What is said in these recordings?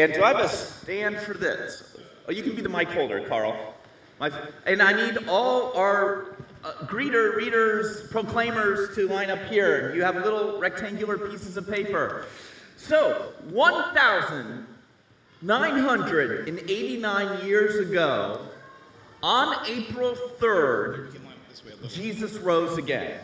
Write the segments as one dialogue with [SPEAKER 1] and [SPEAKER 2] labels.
[SPEAKER 1] And do I have a stand for this? Oh, you can be the mic holder, Carl. My, and I need all our uh, greeter, readers, proclaimers to line up here. You have little rectangular pieces of paper. So, 1,989 years ago, on April 3rd, Jesus rose again.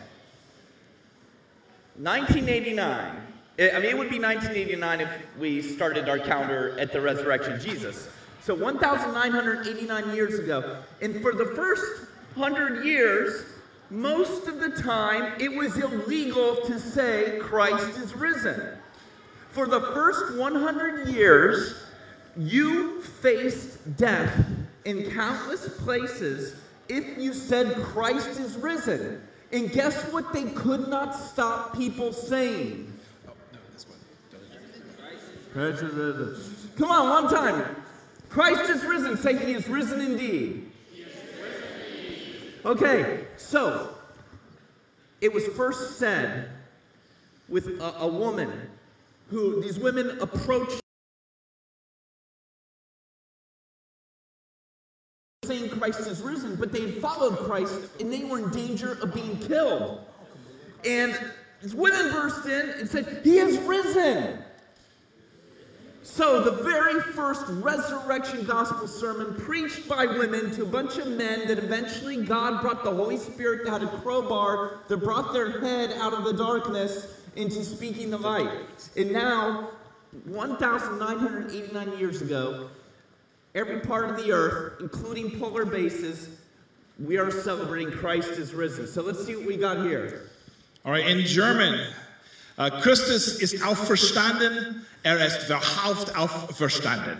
[SPEAKER 1] 1989. I mean, it would be 1989 if we started our calendar at the resurrection of Jesus. So 1,989 years ago. And for the first 100 years, most of the time, it was illegal to say Christ is risen. For the first 100 years, you faced death in countless places if you said Christ is risen. And guess what they could not stop people saying? Come on, one time. Christ is risen. Say he is risen indeed. Okay, so it was first said with a, a woman who these women approached saying Christ is risen, but they followed Christ and they were in danger of being killed. And these women burst in and said, He is risen. So, the very first resurrection gospel sermon preached by women to a bunch of men that eventually God brought the Holy Spirit that had a crowbar that brought their head out of the darkness into speaking the light. And now, 1,989 years ago, every part of the earth, including polar bases, we are celebrating Christ is risen. So let's see what we got here.
[SPEAKER 2] All right, in German, Christus ist auferstanden, er ist wahrhaft auferstanden.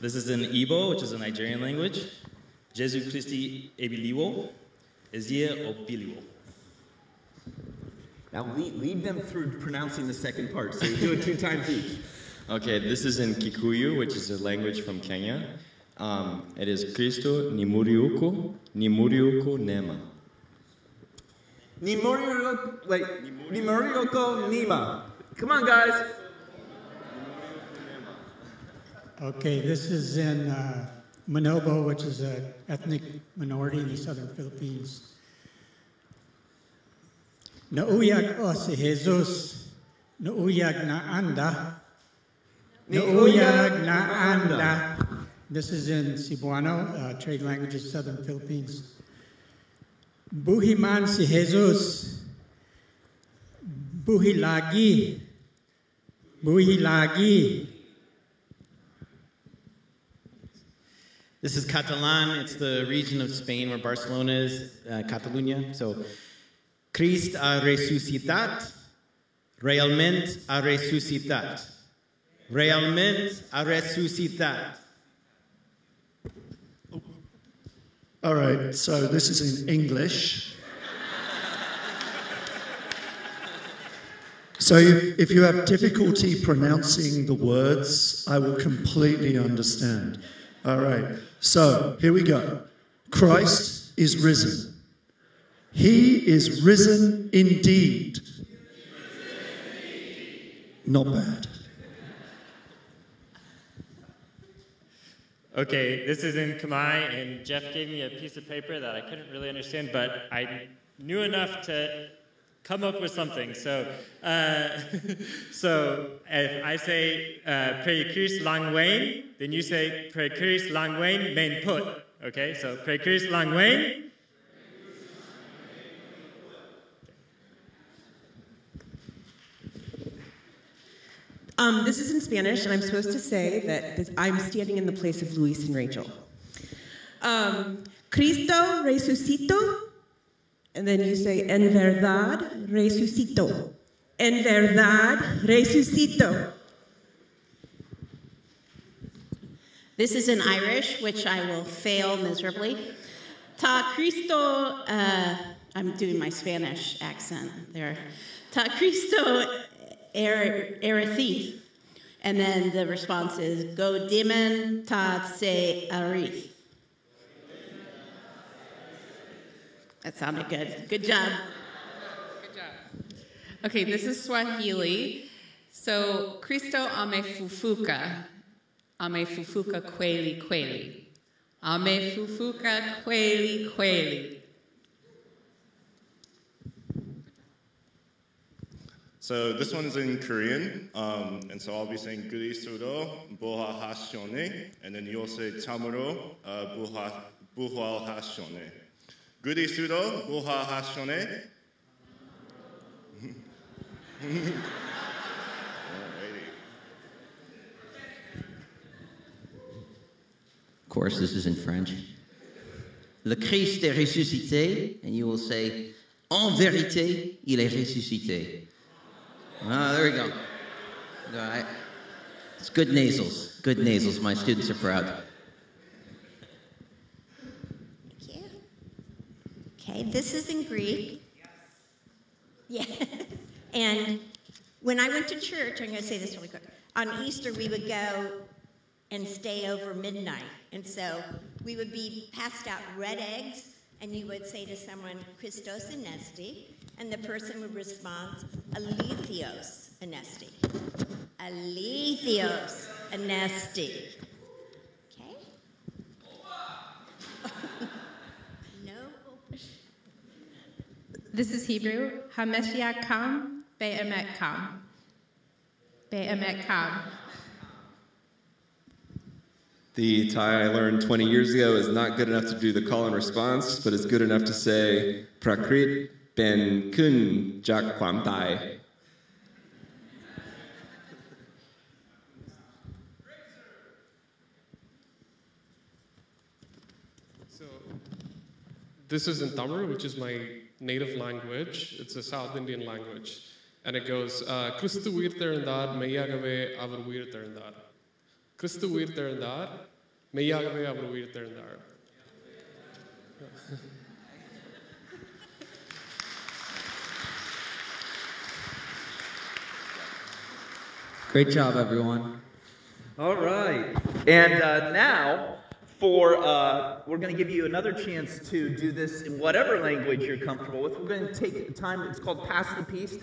[SPEAKER 3] This is in Igbo, which is a Nigerian language. Jesu Christi ebiliwo, ezie obiliwo.
[SPEAKER 1] Now lead, lead them through pronouncing the second part. So you do it two times each.
[SPEAKER 4] Okay, this is in Kikuyu, which is a language from Kenya. Um, it is Kristo ni muriuko, ni muriuko nema.
[SPEAKER 1] Nimurioko, wait, Nimurioko Nima. Come on, guys.
[SPEAKER 5] Okay, this is in uh, Manobo, which is an ethnic minority in the southern Philippines. Nauyag o si Jesus, nauyag na anda, nauyag na anda. This is in Cebuano, uh, trade languages, southern Philippines. Buhiman si Jesus, buhi lagi, buhi lagi.
[SPEAKER 6] This is Catalan. It's the region of Spain where Barcelona is, uh, Catalunya. So, Christ ha resucitat, realment ha resucitat. Realment ha resucitat.
[SPEAKER 7] All right, so this is in English. So if, you have difficulty pronouncing the words, I will completely understand. All right, so here we go. Christ is risen. He is risen indeed. Not bad.
[SPEAKER 8] Okay, this is in Khmer, and Jeff gave me a piece of paper that I couldn't really understand, but I knew enough to come up with something. So, uh, so if I say uh, Pre Lang Wayne, then you say Pre Lang Wayne Main Put. Okay, so Pre Lang
[SPEAKER 9] Um, this is in Spanish, and I'm supposed to say that this, I'm standing in the place of Luis and Rachel. Um, Cristo resucitó, and then you say, en verdad resucitó. En verdad resucitó.
[SPEAKER 10] This is in Irish, which I will fail miserably. Ta Cristo, uh, I'm doing my Spanish accent there. Ta Cristo erethith. And then the response is, Go demon ta se arith. That sounded good. Good job. Good job.
[SPEAKER 11] Okay, this is Swahili. So, Cristo amefufuka, amefufuka kweli kweli, amefufuka kweli kweli.
[SPEAKER 12] So this one's in Korean, um, and so I'll be saying Guri Sudo Buha Hashone, and then you'll say Chamuro uh, Buha Buhal Hashone. Guri Buha Hashone.
[SPEAKER 13] Of course, this is in French. Le Christ est ressuscité, and you will say, En vérité, il est ressuscité. Ah, there we go. All right. It's good nasals. Good nasals. My students are proud. Thank you.
[SPEAKER 14] Okay, this is in Greek. Yes. Yeah. and when I went to church, I'm going to say this really quick. On Easter, we would go and stay over midnight. And so we would be passed out red eggs, and you would say to someone, Christos anesti, and the person would respond, Alethios anesti. Alethios anesti. Okay? no
[SPEAKER 15] This is Hebrew. Hameshiach kam, be'emet kam. Be'emet kam.
[SPEAKER 16] The Thai I learned 20 years ago is not good enough to do the call and response, but it's good enough to say prakrit ben kun jak kwam thai.
[SPEAKER 17] So, this is in Tamil, which is my native language. It's a South Indian language. And it goes, uh, கிறிஸ்து உயிர் தெழுந்தார் மெய்யாகவே அவர் உயிர் தெழுந்தார் கிறிஸ்து உயிர் தெழுந்தார் மெய்யாகவே அவர் உயிர் தெழுந்தார்
[SPEAKER 13] Great job, everyone.
[SPEAKER 1] All right. And uh, now, for uh, we're going to give you another chance to do this in whatever language you're comfortable with. We're going to take time. It's called Pass the Peace,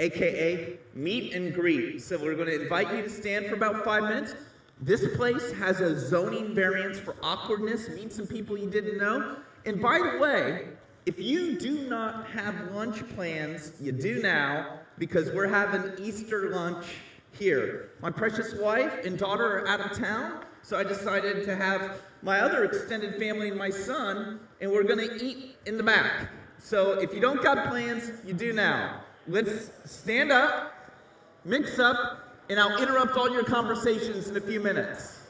[SPEAKER 1] aka Meet and Greet. So we're going to invite you to stand for about five minutes. This place has a zoning variance for awkwardness. Meet some people you didn't know. And by the way, if you do not have lunch plans, you do now because we're having Easter lunch here. My precious wife and daughter are out of town, so I decided to have my other extended family and my son, and we're going to eat in the back. So if you don't got plans, you do now. Let's stand up, mix up, and I'll interrupt all your conversations in a few minutes.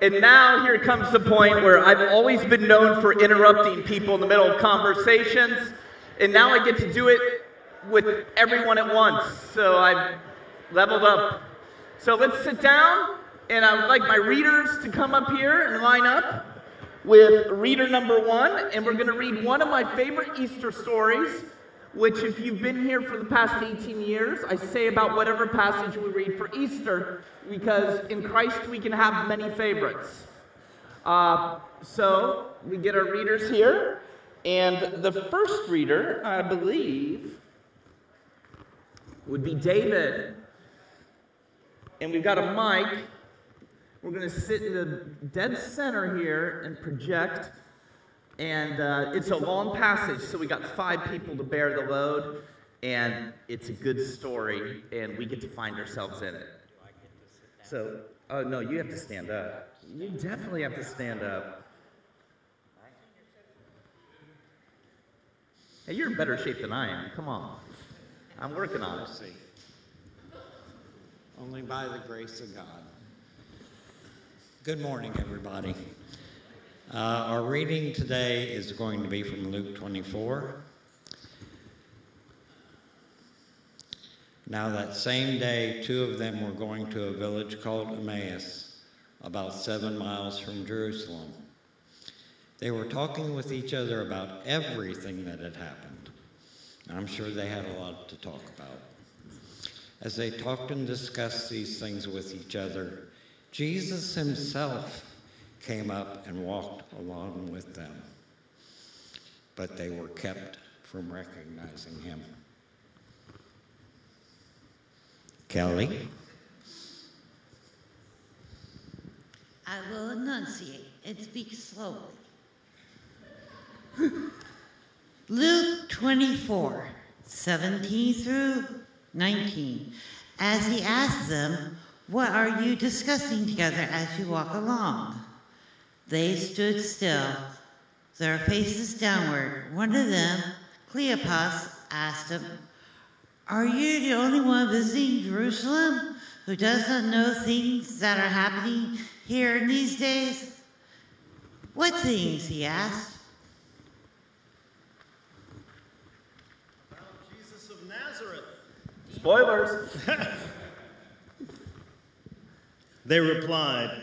[SPEAKER 1] And now here comes the point where I've always been known for interrupting people in the middle of conversations, and now I get to do it with everyone at once. So I've leveled up. So let's sit down, and I would like my readers to come up here and line up with reader number one, and we're going to read one of my favorite Easter stories, which, if you've been here for the past 18 years, I say about whatever passage we read for Easter, because in Christ we can have many favorites. Uh, so we get our readers here, and the first reader, I believe, would be David. And we've got a mic. We're going to sit in the dead center here and project. And uh, it's a long passage, so we got five people to bear the load. And it's a good story, and we get to find ourselves in it. So, oh no, you have to stand up. You definitely have to stand up. Hey, you're in better shape than I am. Come on. I'm working on it.
[SPEAKER 18] Only by the grace of God. Good morning, everybody. Uh, our reading today is going to be from Luke 24. Now, that same day, two of them were going to a village called Emmaus, about seven miles from Jerusalem. They were talking with each other about everything that had happened. I'm sure they had a lot to talk about. As they talked and discussed these things with each other, Jesus himself came up and walked along with them. But they were kept from recognizing him. Kelly?
[SPEAKER 19] I will enunciate and speak slowly. Luke 24, 17 through 19. As he asked them, What are you discussing together as you walk along? They stood still, their faces downward. One of them, Cleopas, asked him, Are you the only one visiting Jerusalem who doesn't know things that are happening here in these days? What things? he asked.
[SPEAKER 20] About Jesus of Nazareth.
[SPEAKER 1] Spoilers.
[SPEAKER 20] They replied,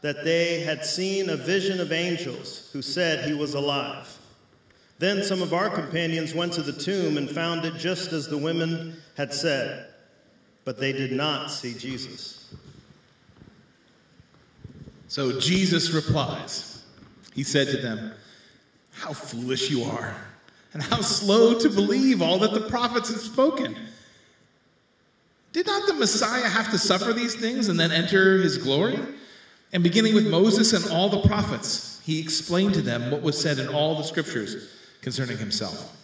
[SPEAKER 20] that they had seen a vision of angels who said he was alive. Then some of our companions went to the tomb and found it just as the women had said, but they did not see Jesus.
[SPEAKER 2] So Jesus replies. He said to them, How foolish you are, and how slow to believe all that the prophets have spoken. Did not the Messiah have to suffer these things and then enter his glory? And beginning with Moses and all the prophets, he explained to them what was said in all the scriptures concerning himself.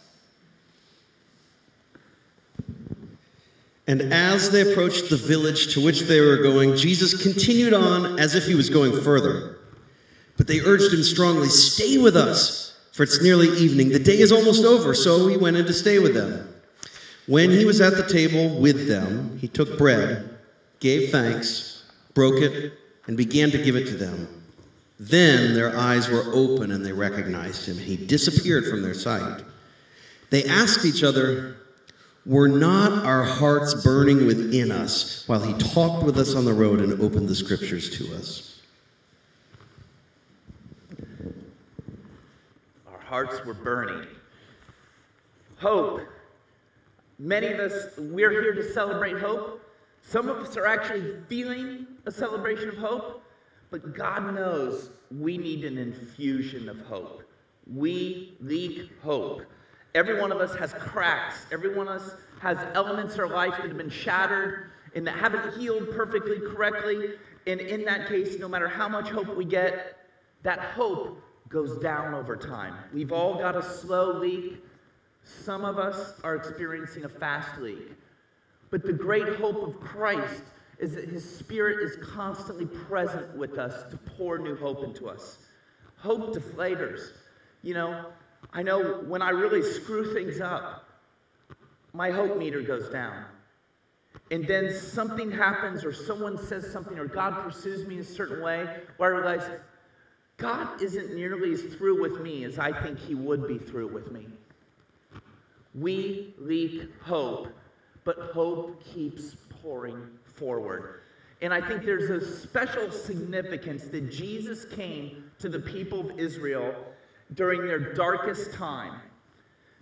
[SPEAKER 21] And as they approached the village to which they were going, Jesus continued on as if he was going further. But they urged him strongly, Stay with us, for it's nearly evening. The day is almost over. So he went in to stay with them. When he was at the table with them, he took bread, gave thanks, broke it, and began to give it to them. Then their eyes were open and they recognized him. He disappeared from their sight. They asked each other, Were not our hearts burning within us while he talked with us on the road and opened the scriptures to us?
[SPEAKER 1] Our hearts were burning. Hope. Many of us, we're here to celebrate hope. Some of us are actually feeling a celebration of hope, but God knows we need an infusion of hope. We leak hope. Every one of us has cracks. Every one of us has elements in our life that have been shattered and that haven't healed perfectly correctly. And in that case, no matter how much hope we get, that hope goes down over time. We've all got a slow leak. Some of us are experiencing a fast leak. But the great hope of Christ is that his spirit is constantly present with us to pour new hope into us. Hope deflators. You know, I know when I really screw things up, my hope meter goes down. And then something happens, or someone says something, or God pursues me in a certain way, where I realize God isn't nearly as through with me as I think He would be through with me. We leak hope, but hope keeps pouring forward. And I think there's a special significance that Jesus came to the people of Israel during their darkest time.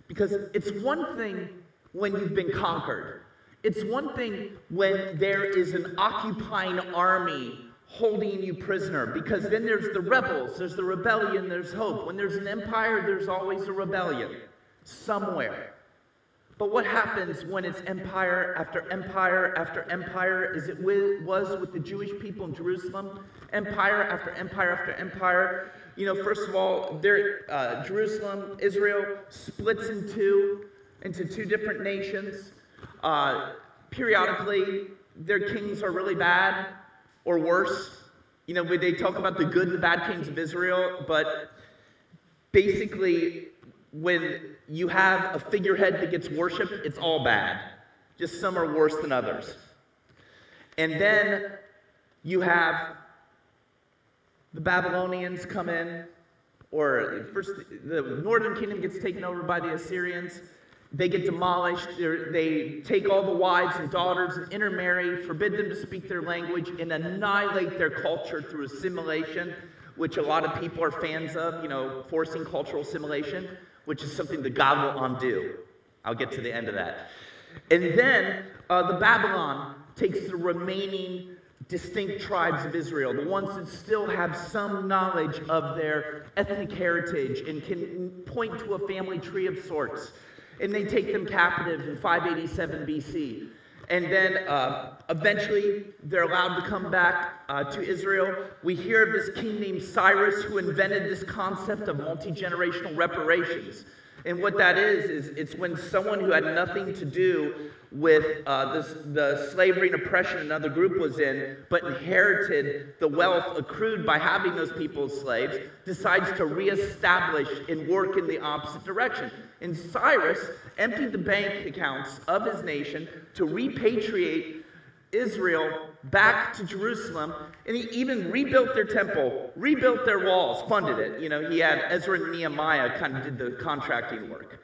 [SPEAKER 1] Because it's one thing when you've been conquered, it's one thing when there is an occupying army holding you prisoner, because then there's the rebels, there's the rebellion, there's hope. When there's an empire, there's always a rebellion somewhere. But what happens when it's empire after empire after empire, as it was with the Jewish people in Jerusalem? Empire after empire after empire. You know, first of all, there, uh, Jerusalem, Israel splits in two, into two different nations. Uh, periodically, their kings are really bad or worse. You know, they talk about the good and the bad kings of Israel, but basically, when you have a figurehead that gets worshiped, it's all bad. Just some are worse than others. And then you have the Babylonians come in, or first the northern kingdom gets taken over by the Assyrians. They get demolished. They're, they take all the wives and daughters and intermarry, forbid them to speak their language, and annihilate their culture through assimilation, which a lot of people are fans of, you know, forcing cultural assimilation which is something that God will undo. I'll get to the end of that. And then uh, the Babylon takes the remaining distinct tribes of Israel, the ones that still have some knowledge of their ethnic heritage and can point to a family tree of sorts. And they take them captive in 587 BC. And then uh, eventually they're allowed to come back uh, to Israel. We hear of this king named Cyrus who invented this concept of multi generational reparations. And what that is, is it's when someone who had nothing to do with uh, this, the slavery and oppression another group was in, but inherited the wealth accrued by having those people as slaves, decides to reestablish and work in the opposite direction. And Cyrus emptied the bank accounts of his nation to repatriate Israel back to Jerusalem, and he even rebuilt their temple, rebuilt their walls, funded it. You know, he had Ezra and Nehemiah kind of did the contracting work.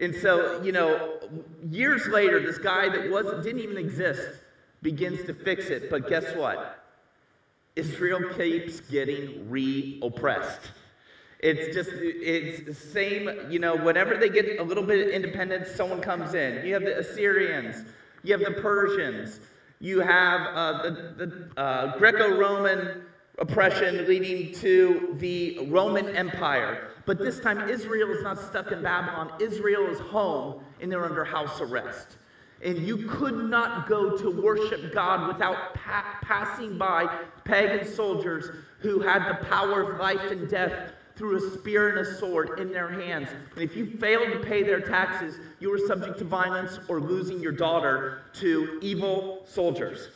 [SPEAKER 1] And so, you know, years later, this guy that wasn't didn't even exist begins to fix it. But guess what? Israel keeps getting re-oppressed. It's just, it's the same, you know, whenever they get a little bit of independence, someone comes in. You have the Assyrians, you have the Persians, you have uh, the, the uh, Greco Roman oppression leading to the Roman Empire. But this time, Israel is not stuck in Babylon. Israel is home, and they're under house arrest. And you could not go to worship God without pa- passing by pagan soldiers who had the power of life and death through a spear and a sword in their hands. And if you failed to pay their taxes, you were subject to violence or losing your daughter to evil soldiers.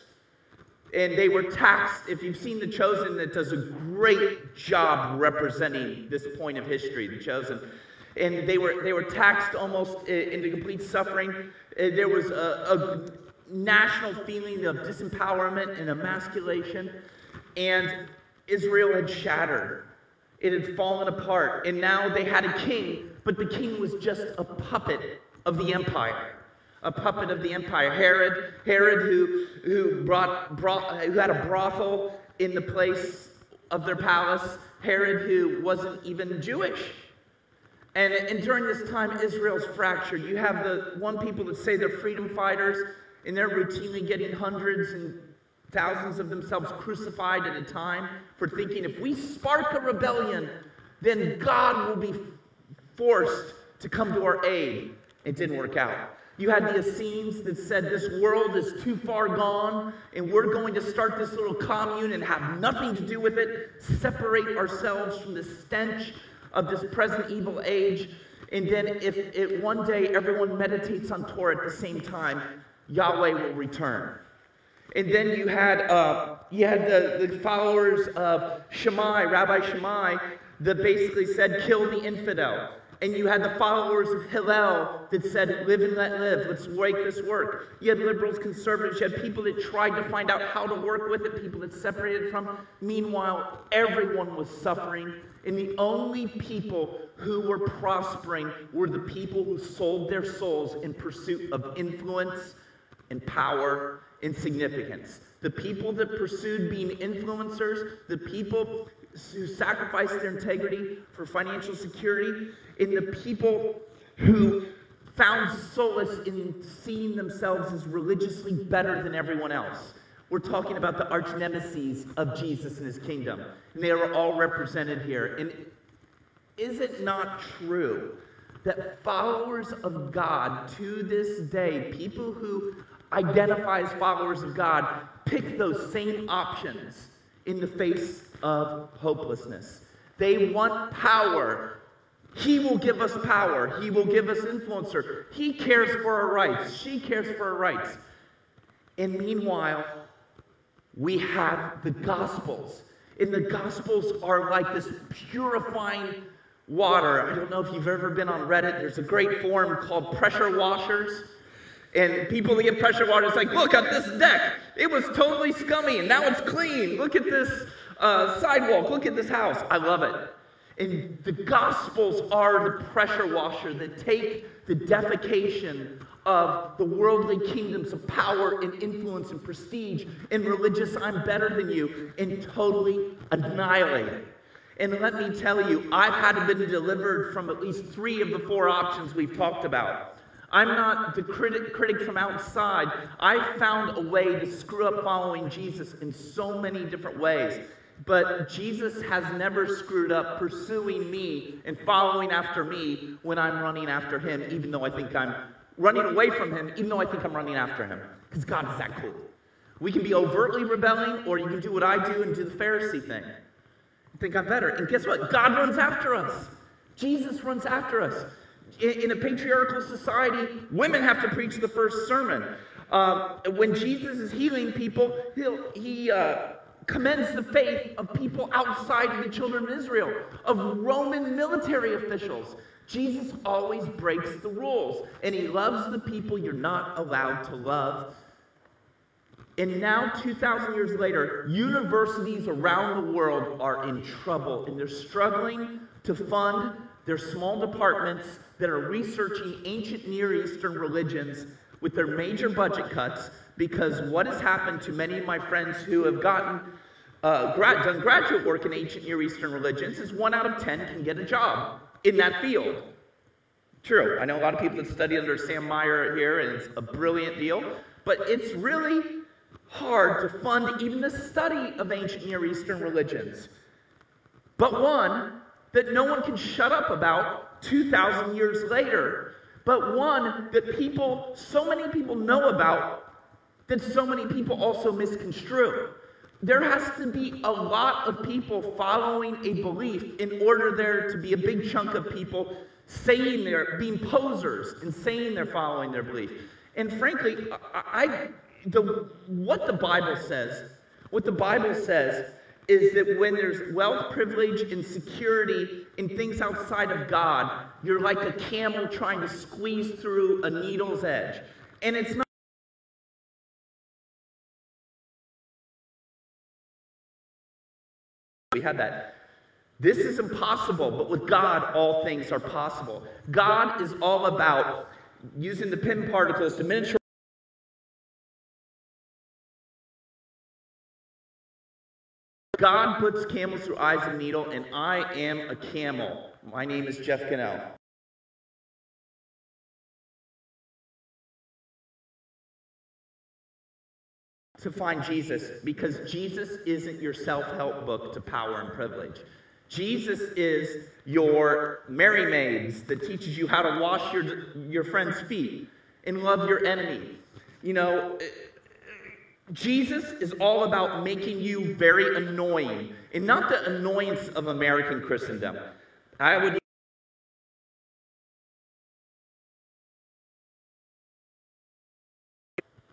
[SPEAKER 1] And they were taxed. If you've seen The Chosen, that does a great job representing this point of history, The Chosen. And they were, they were taxed almost into complete suffering. Uh, there was a, a national feeling of disempowerment and emasculation. And Israel had shattered. It had fallen apart, and now they had a king, but the king was just a puppet of the empire. A puppet of the empire. Herod, Herod who, who, brought, brought, who had a brothel in the place of their palace. Herod who wasn't even Jewish. And, and during this time, Israel's fractured. You have the one people that say they're freedom fighters, and they're routinely getting hundreds and thousands of themselves crucified at a time for thinking if we spark a rebellion, then God will be forced to come to our aid. It didn't work out. You had the Essenes that said this world is too far gone and we're going to start this little commune and have nothing to do with it, separate ourselves from the stench of this present evil age. And then, if it, one day everyone meditates on Torah at the same time, Yahweh will return. And then you had uh, you had the, the followers of Shammai, Rabbi Shammai, that basically said, "Kill the infidel." And you had the followers of Hillel that said, "Live and let live. Let's make this work." You had liberals, conservatives. You had people that tried to find out how to work with it. People that separated from. Meanwhile, everyone was suffering, and the only people who were prospering were the people who sold their souls in pursuit of influence and power and significance. The people that pursued being influencers, the people who sacrificed their integrity for financial security, and the people who found solace in seeing themselves as religiously better than everyone else. We're talking about the arch nemesis of Jesus and his kingdom. And they are all represented here. And is it not true that followers of God to this day, people who identify as followers of God, pick those same options in the face of hopelessness? They want power. He will give us power. He will give us influencer. He cares for our rights. She cares for our rights. And meanwhile, we have the Gospels. And the Gospels are like this purifying water. I don't know if you've ever been on Reddit. There's a great forum called Pressure Washers. And people that get pressure water, it's like, look at this deck. It was totally scummy, and now it's clean. Look at this uh, sidewalk. Look at this house. I love it. And the Gospels are the pressure washer that take the defecation of the worldly kingdoms of power and influence and prestige and religious, I'm better than you, and totally annihilate it. And let me tell you, I've had been delivered from at least three of the four options we've talked about. I'm not the critic, critic from outside. I found a way to screw up following Jesus in so many different ways. But Jesus has never screwed up pursuing me and following after me when I'm running after him, even though I think I'm running away from him, even though I think I'm running after him. Because God is that cool. We can be overtly rebelling, or you can do what I do and do the Pharisee thing. think I'm better. And guess what? God runs after us. Jesus runs after us. In, in a patriarchal society, women have to preach the first sermon. Uh, when Jesus is healing people, he uh, commends the faith of people outside of the children of Israel, of Roman military officials. Jesus always breaks the rules, and he loves the people you're not allowed to love. And now, 2,000 years later, universities around the world are in trouble, and they're struggling to fund their small departments that are researching ancient Near Eastern religions with their major budget cuts because what has happened to many of my friends who have gotten uh, grad, done graduate work in ancient Near Eastern religions is one out of ten can get a job in that field. True, I know a lot of people that study under Sam Meyer here, and it's a brilliant deal, but it's really hard to fund even the study of ancient Near Eastern religions. But one that no one can shut up about 2,000 years later, but one that people, so many people know about, that so many people also misconstrue. There has to be a lot of people following a belief in order there to be a big chunk of people saying they're being posers and saying they're following their belief. And frankly, I, I the, what the Bible says, what the Bible says is that when there's wealth, privilege, and security in things outside of God, you're like a camel trying to squeeze through a needle's edge. And it's not. We had that. This is impossible, but with God, all things are possible. God is all about using the Pym particles to miniature. God puts camels through eyes of needle, and I am a camel. My name is Jeff Cannell. To find Jesus, because Jesus isn't your self help book to power and privilege. Jesus is your Merry Maids that teaches you how to wash your, your friend's feet. and love your enemy. You know, Jesus is all about making you very annoying, and not the annoyance of American Christendom. I would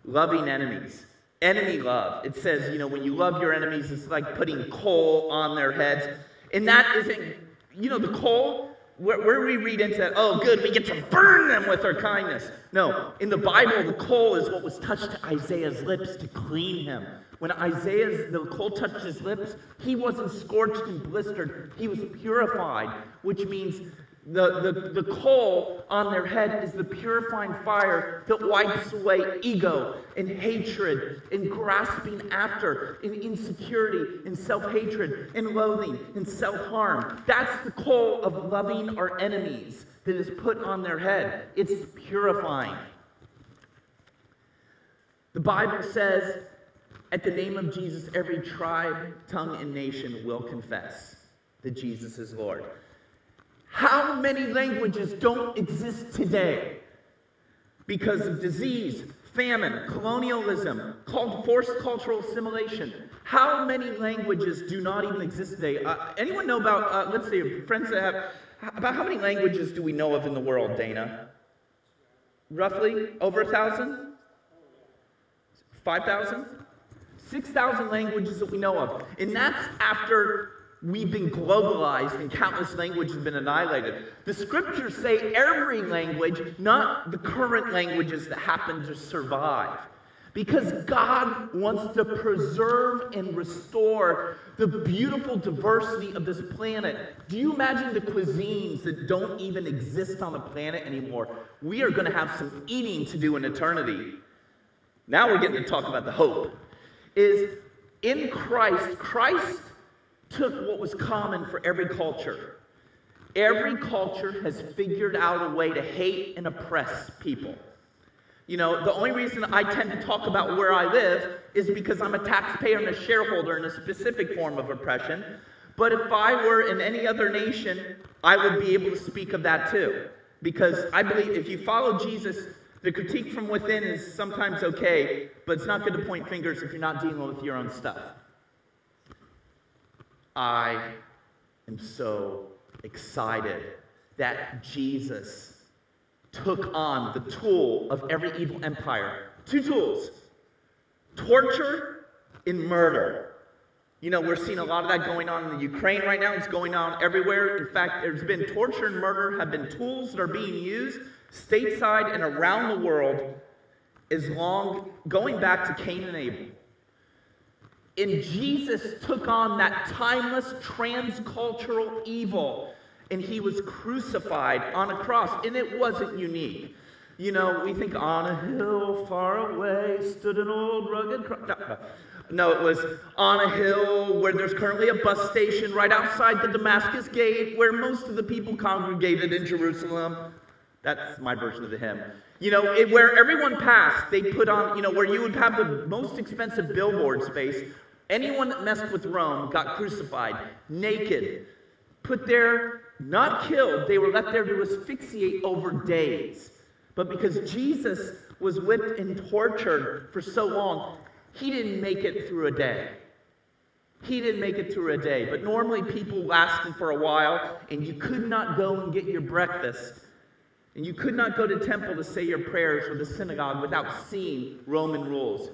[SPEAKER 1] loving enemies. Enemy love. It says, you know, when you love your enemies, it's like putting coal on their heads. And that isn't, you know, the coal, where, where we read into that, oh, good, we get to burn them with our kindness. No, in the Bible, the coal is what was touched to Isaiah's lips to clean him. When Isaiah's, the coal touched his lips, he wasn't scorched and blistered. He was purified, which means the, the, the coal on their head is the purifying fire that wipes away ego and hatred and grasping after and insecurity and self hatred and loathing and self harm. That's the coal of loving our enemies that is put on their head. It's purifying. The Bible says, at the name of Jesus, every tribe, tongue, and nation will confess that Jesus is Lord. How many languages don't exist today because of disease, famine, colonialism, forced cultural assimilation? How many languages do not even exist today? Uh, anyone know about, uh, let's see, friends that have, about how many languages do we know of in the world, Dana? Roughly over a thousand? Five thousand? Six thousand languages that we know of. And that's after we've been globalized and countless languages have been annihilated. The scriptures say every language, not the current languages that happen to survive. Because God wants to preserve and restore the beautiful diversity of this planet. Do you imagine the cuisines that don't even exist on the planet anymore? We are going to have some eating to do in eternity. Now we're getting to talk about the hope. Is in Christ, Christ took what was common for every culture. Every culture has figured out a way to hate and oppress people. You know, the only reason I tend to talk about where I live is because I'm a taxpayer and a shareholder in a specific form of oppression. But if I were in any other nation, I would be able to speak of that too. Because I believe if you follow Jesus, the critique from within is sometimes okay, but it's not good to point fingers if you're not dealing with your own stuff. I am so excited that Jesus took on the tool of every evil empire. Two tools torture and murder. You know, we're seeing a lot of that going on in the Ukraine right now. It's going on everywhere. In fact, there's been torture and murder have been tools that are being used stateside and around the world as long going back to Cain and Abel. And Jesus took on that timeless transcultural evil and he was crucified on a cross. And it wasn't unique. You know, we think on a hill far away stood an old rugged cross. No, no, it was on a hill where there's currently a bus station right outside the Damascus gate where most of the people congregated in Jerusalem. That's my version of the hymn. You know, it, where everyone passed, they put on, you know, where you would have the most expensive billboard space. Anyone that messed with Rome got crucified, naked, put there, not killed. They were left there to asphyxiate over days. But because Jesus was whipped and tortured for so long, he didn't make it through a day. He didn't make it through a day. But normally people lasted for a while, and you could not go and get your breakfast and you could not go to temple to say your prayers or the synagogue without seeing Roman rules.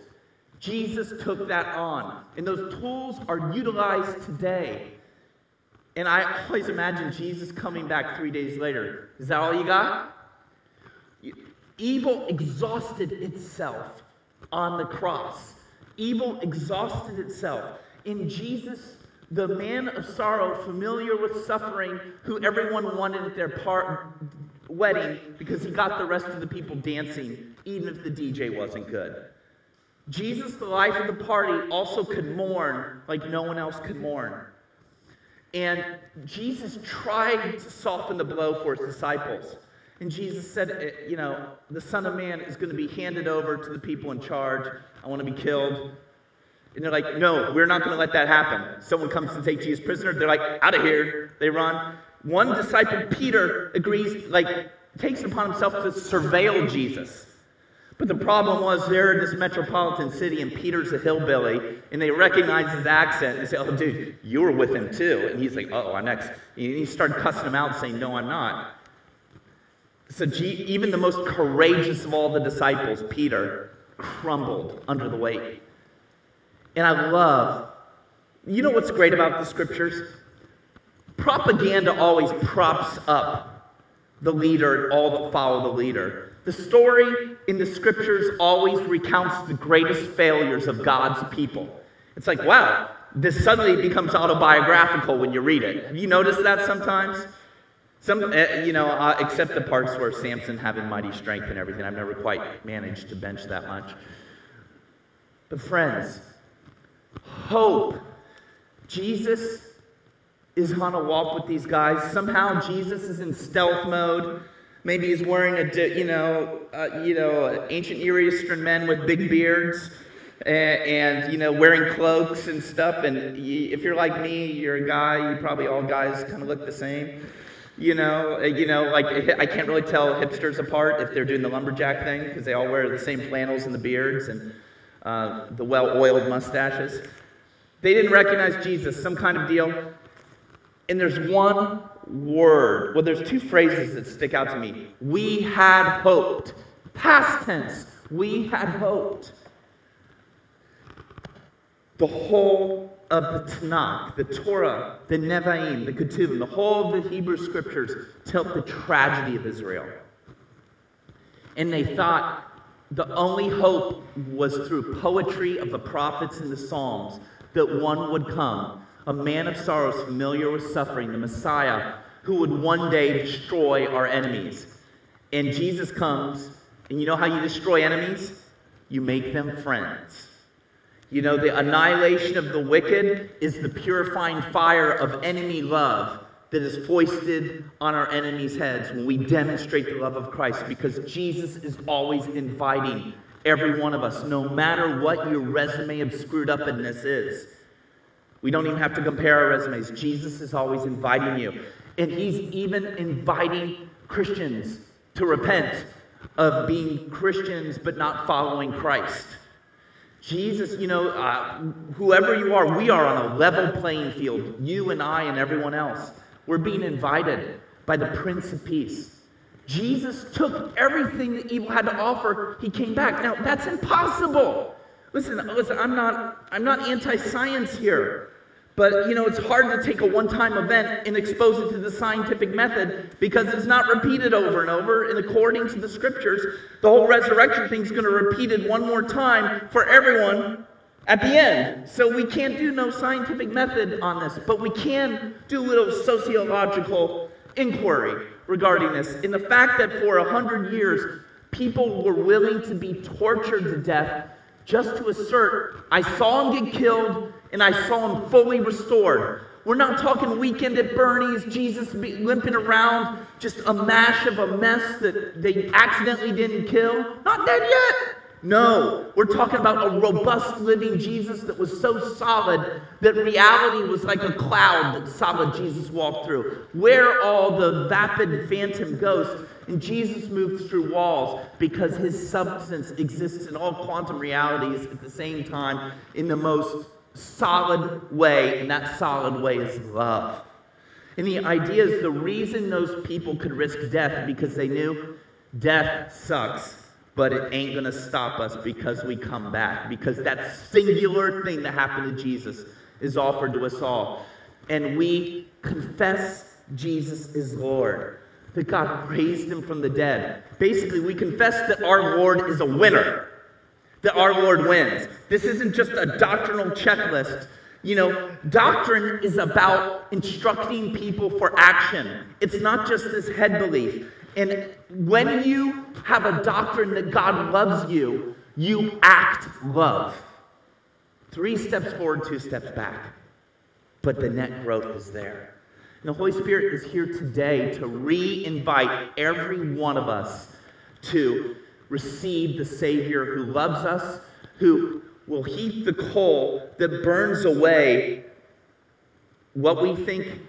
[SPEAKER 1] Jesus took that on. And those tools are utilized today. And I always imagine Jesus coming back three days later. Is that all you got? Evil exhausted itself on the cross. Evil exhausted itself. In Jesus, the man of sorrow, familiar with suffering, who everyone wanted at their part, wedding because he got the rest of the people dancing, even if the DJ wasn't good. Jesus, the life of the party, also could mourn like no one else could mourn. And Jesus tried to soften the blow for his disciples. And Jesus said, eh, You know, the Son of Man is going to be handed over to the people in charge. I want to be killed. And they're like, No, we're not going to let that happen. Someone comes to take Jesus prisoner. They're like, Out of here. They run one disciple, Peter, agrees, like, takes upon himself to surveil Jesus. But the problem was they're in this metropolitan city and Peter's a hillbilly and they recognize his accent and they say, Oh, dude, you were with him too. And he's like, Oh, I'm next. And he started cussing him out saying, No, I'm not. So even the most courageous of all the disciples, Peter, crumbled under the weight. And I love, you know what's great about the scriptures? Propaganda always props up the leader and all that follow the leader. The story in the scriptures always recounts the greatest failures of God's people. It's like, wow, this suddenly becomes autobiographical when you read it. You noticed that sometimes? Some, uh, you know, uh, except the parts where Samson having mighty strength and everything. I've never quite managed to bench that much. But friends, hope. Jesus is on a walk with these guys. Somehow Jesus is in stealth mode. Maybe he's wearing a, you know, uh, you know, ancient Near Eastern men with big beards, and, and you know, wearing cloaks and stuff. And y if you're like me, you're a guy. You probably all guys kind of look the same. You know, uh, you know, like I can't really tell hipsters apart if they're doing the lumberjack thing because they all wear the same flannels and the beards and uh, the well-oiled mustaches. They didn't recognize Jesus, some kind of deal. And there's one word, well, there's two phrases that stick out to me. We had hoped. Past tense. We had hoped. The whole of the Tanakh, the Torah, the Nevi'im, the Ketuvim, the whole of the Hebrew scriptures tell the tragedy of Israel. And they thought the only hope was through poetry of the prophets and the Psalms that one would come, a man of sorrows, familiar with suffering, the Messiah, who would one day destroy our enemies. And Jesus comes, and you know how you destroy enemies? You make them friends. You know, the annihilation of the wicked is the purifying fire of enemy love that is foisted on our enemies' heads when we demonstrate the love of Christ because Jesus is always inviting every one of us, no matter what your resume of screwed upness is. We don't even have to compare our resumes. Jesus is always inviting you. And he's even inviting Christians to repent of being Christians but not following Christ. Jesus, you know, uh, whoever you are, we are on a level playing field, you and I and everyone else. We're being invited by the Prince of Peace. Jesus took everything that evil had to offer. He came back. Now, that's impossible. Listen, listen, I'm not, I'm not anti-science here. But, you know, it's hard to take a one-time event and expose it to the scientific method because it's not repeated over and over. And according to the scriptures, the whole resurrection thing is going to repeat it one more time for everyone at the end. So we can't do no scientific method on this, but we can do a little sociological inquiry regarding this. In the fact that for a hundred years, people were willing to be tortured to death just to assert, I saw him get killed and I saw him fully restored. We're not talking weekend at Bernie's, Jesus limping around, just a mash of a mess that they accidentally didn't kill. Not dead yet. No, we're talking about a robust living Jesus that was so solid that reality was like a cloud that solid Jesus walked through. Where all the vapid phantom ghosts, and Jesus moves through walls because his substance exists in all quantum realities at the same time in the most solid way, and that solid way is love. And the idea is the reason those people could risk death because they knew death sucks but it ain't going to stop us because we come back. Because that singular thing that happened to Jesus is offered to us all. And we confess Jesus is Lord, that God raised him from the dead. Basically, we confess that our Lord is a winner, that our Lord wins. This isn't just a doctrinal checklist. You know, doctrine is about instructing people for action. It's not just this head belief. And when you have a doctrine that God loves you, you act love. Three steps forward, two steps back. But the net growth is there. And the Holy Spirit is here today to re invite every one of us to receive the Savior who loves us, who will heat the coal that burns away what we think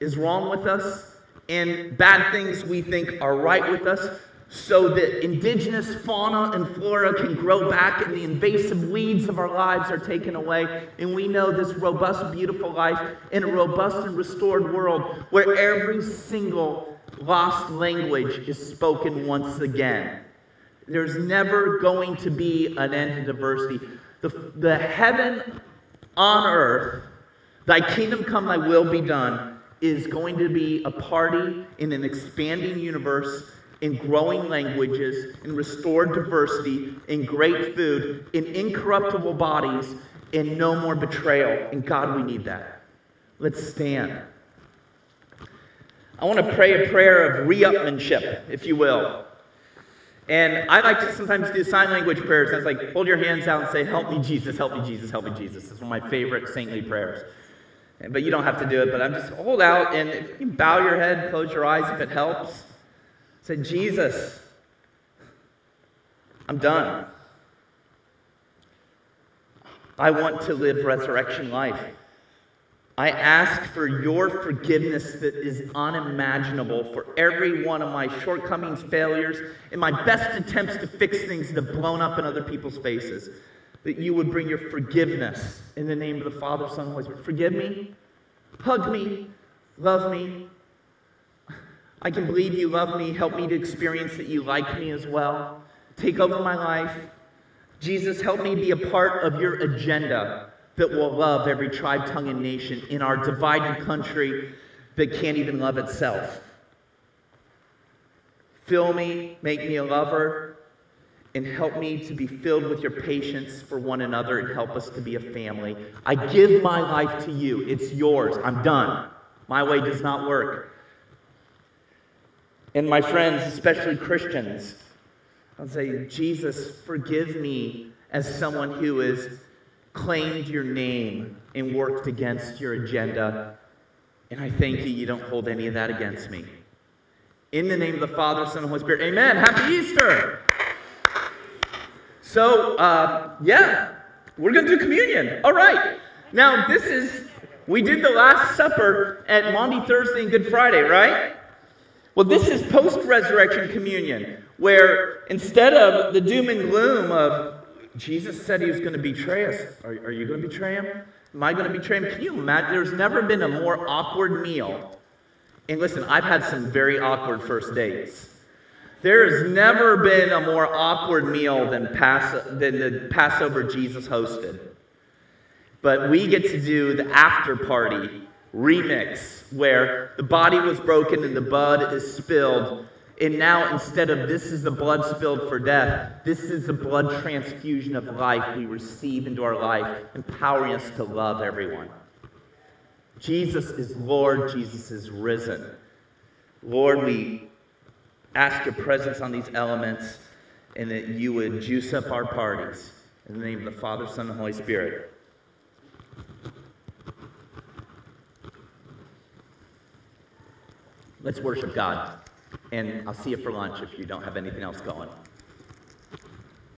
[SPEAKER 1] is wrong with us and bad things we think are right with us, so that indigenous fauna and flora can grow back and the invasive weeds of our lives are taken away. And we know this robust, beautiful life in a robust and restored world where every single lost language is spoken once again. There's never going to be an end to diversity. The, the heaven on earth, thy kingdom come, thy will be done, is going to be a party in an expanding universe in growing languages, in restored diversity, in great food, in incorruptible bodies, in no more betrayal. And God, we need that. Let's stand. I want to pray a prayer of reupmanship, if you will. And I like to sometimes do sign language prayers. It's like hold your hands out and say, Help me, Jesus, help me, Jesus, help me, Jesus. It's one of my favorite saintly prayers. But you don't have to do it, but I'm just hold out and if you bow your head, close your eyes if it helps. Say, Jesus, I'm done. I want to live resurrection life. I ask for your forgiveness that is unimaginable for every one of my shortcomings, failures, and my best attempts to fix things that have blown up in other people's faces. That you would bring your forgiveness in the name of the Father, Son, and Holy Spirit. Forgive me, hug me, love me. I can believe you love me. Help me to experience that you like me as well. Take over my life. Jesus, help me be a part of your agenda that will love every tribe, tongue, and nation in our divided country that can't even love itself. Fill me, make me a lover, and help me to be filled with your patience for one another and help us to be a family. I give my life to you. It's yours. I'm done. My way does not work. And my friends, especially Christians, I'll say, Jesus, forgive me as someone who has claimed your name and worked against your agenda. And I thank you, you don't hold any of that against me. In the name of the Father, Son, and Holy Spirit, amen. Happy Easter. So, uh, yeah, we're going to do communion. All right. Now, this is, we did the Last Supper at Maundy Thursday and Good Friday, right? Well, this is post resurrection communion, where instead of the doom and gloom of Jesus said he was going to betray us, are, are you going to betray him? Am I going to betray him? Can you imagine? There's never been a more awkward meal. And listen, I've had some very awkward first dates. There has never been a more awkward meal than, Pass- than the Passover Jesus hosted. But we get to do the after party remix where the body was broken and the blood is spilled. And now, instead of this is the blood spilled for death, this is the blood transfusion of life we receive into our life, empowering us to love everyone. Jesus is Lord, Jesus is risen. Lord, we ask your presence on these elements and that you would juice up our parties. In the name of the Father, Son, and Holy Spirit. Let's worship God. And I'll see you for lunch if you don't have anything else going.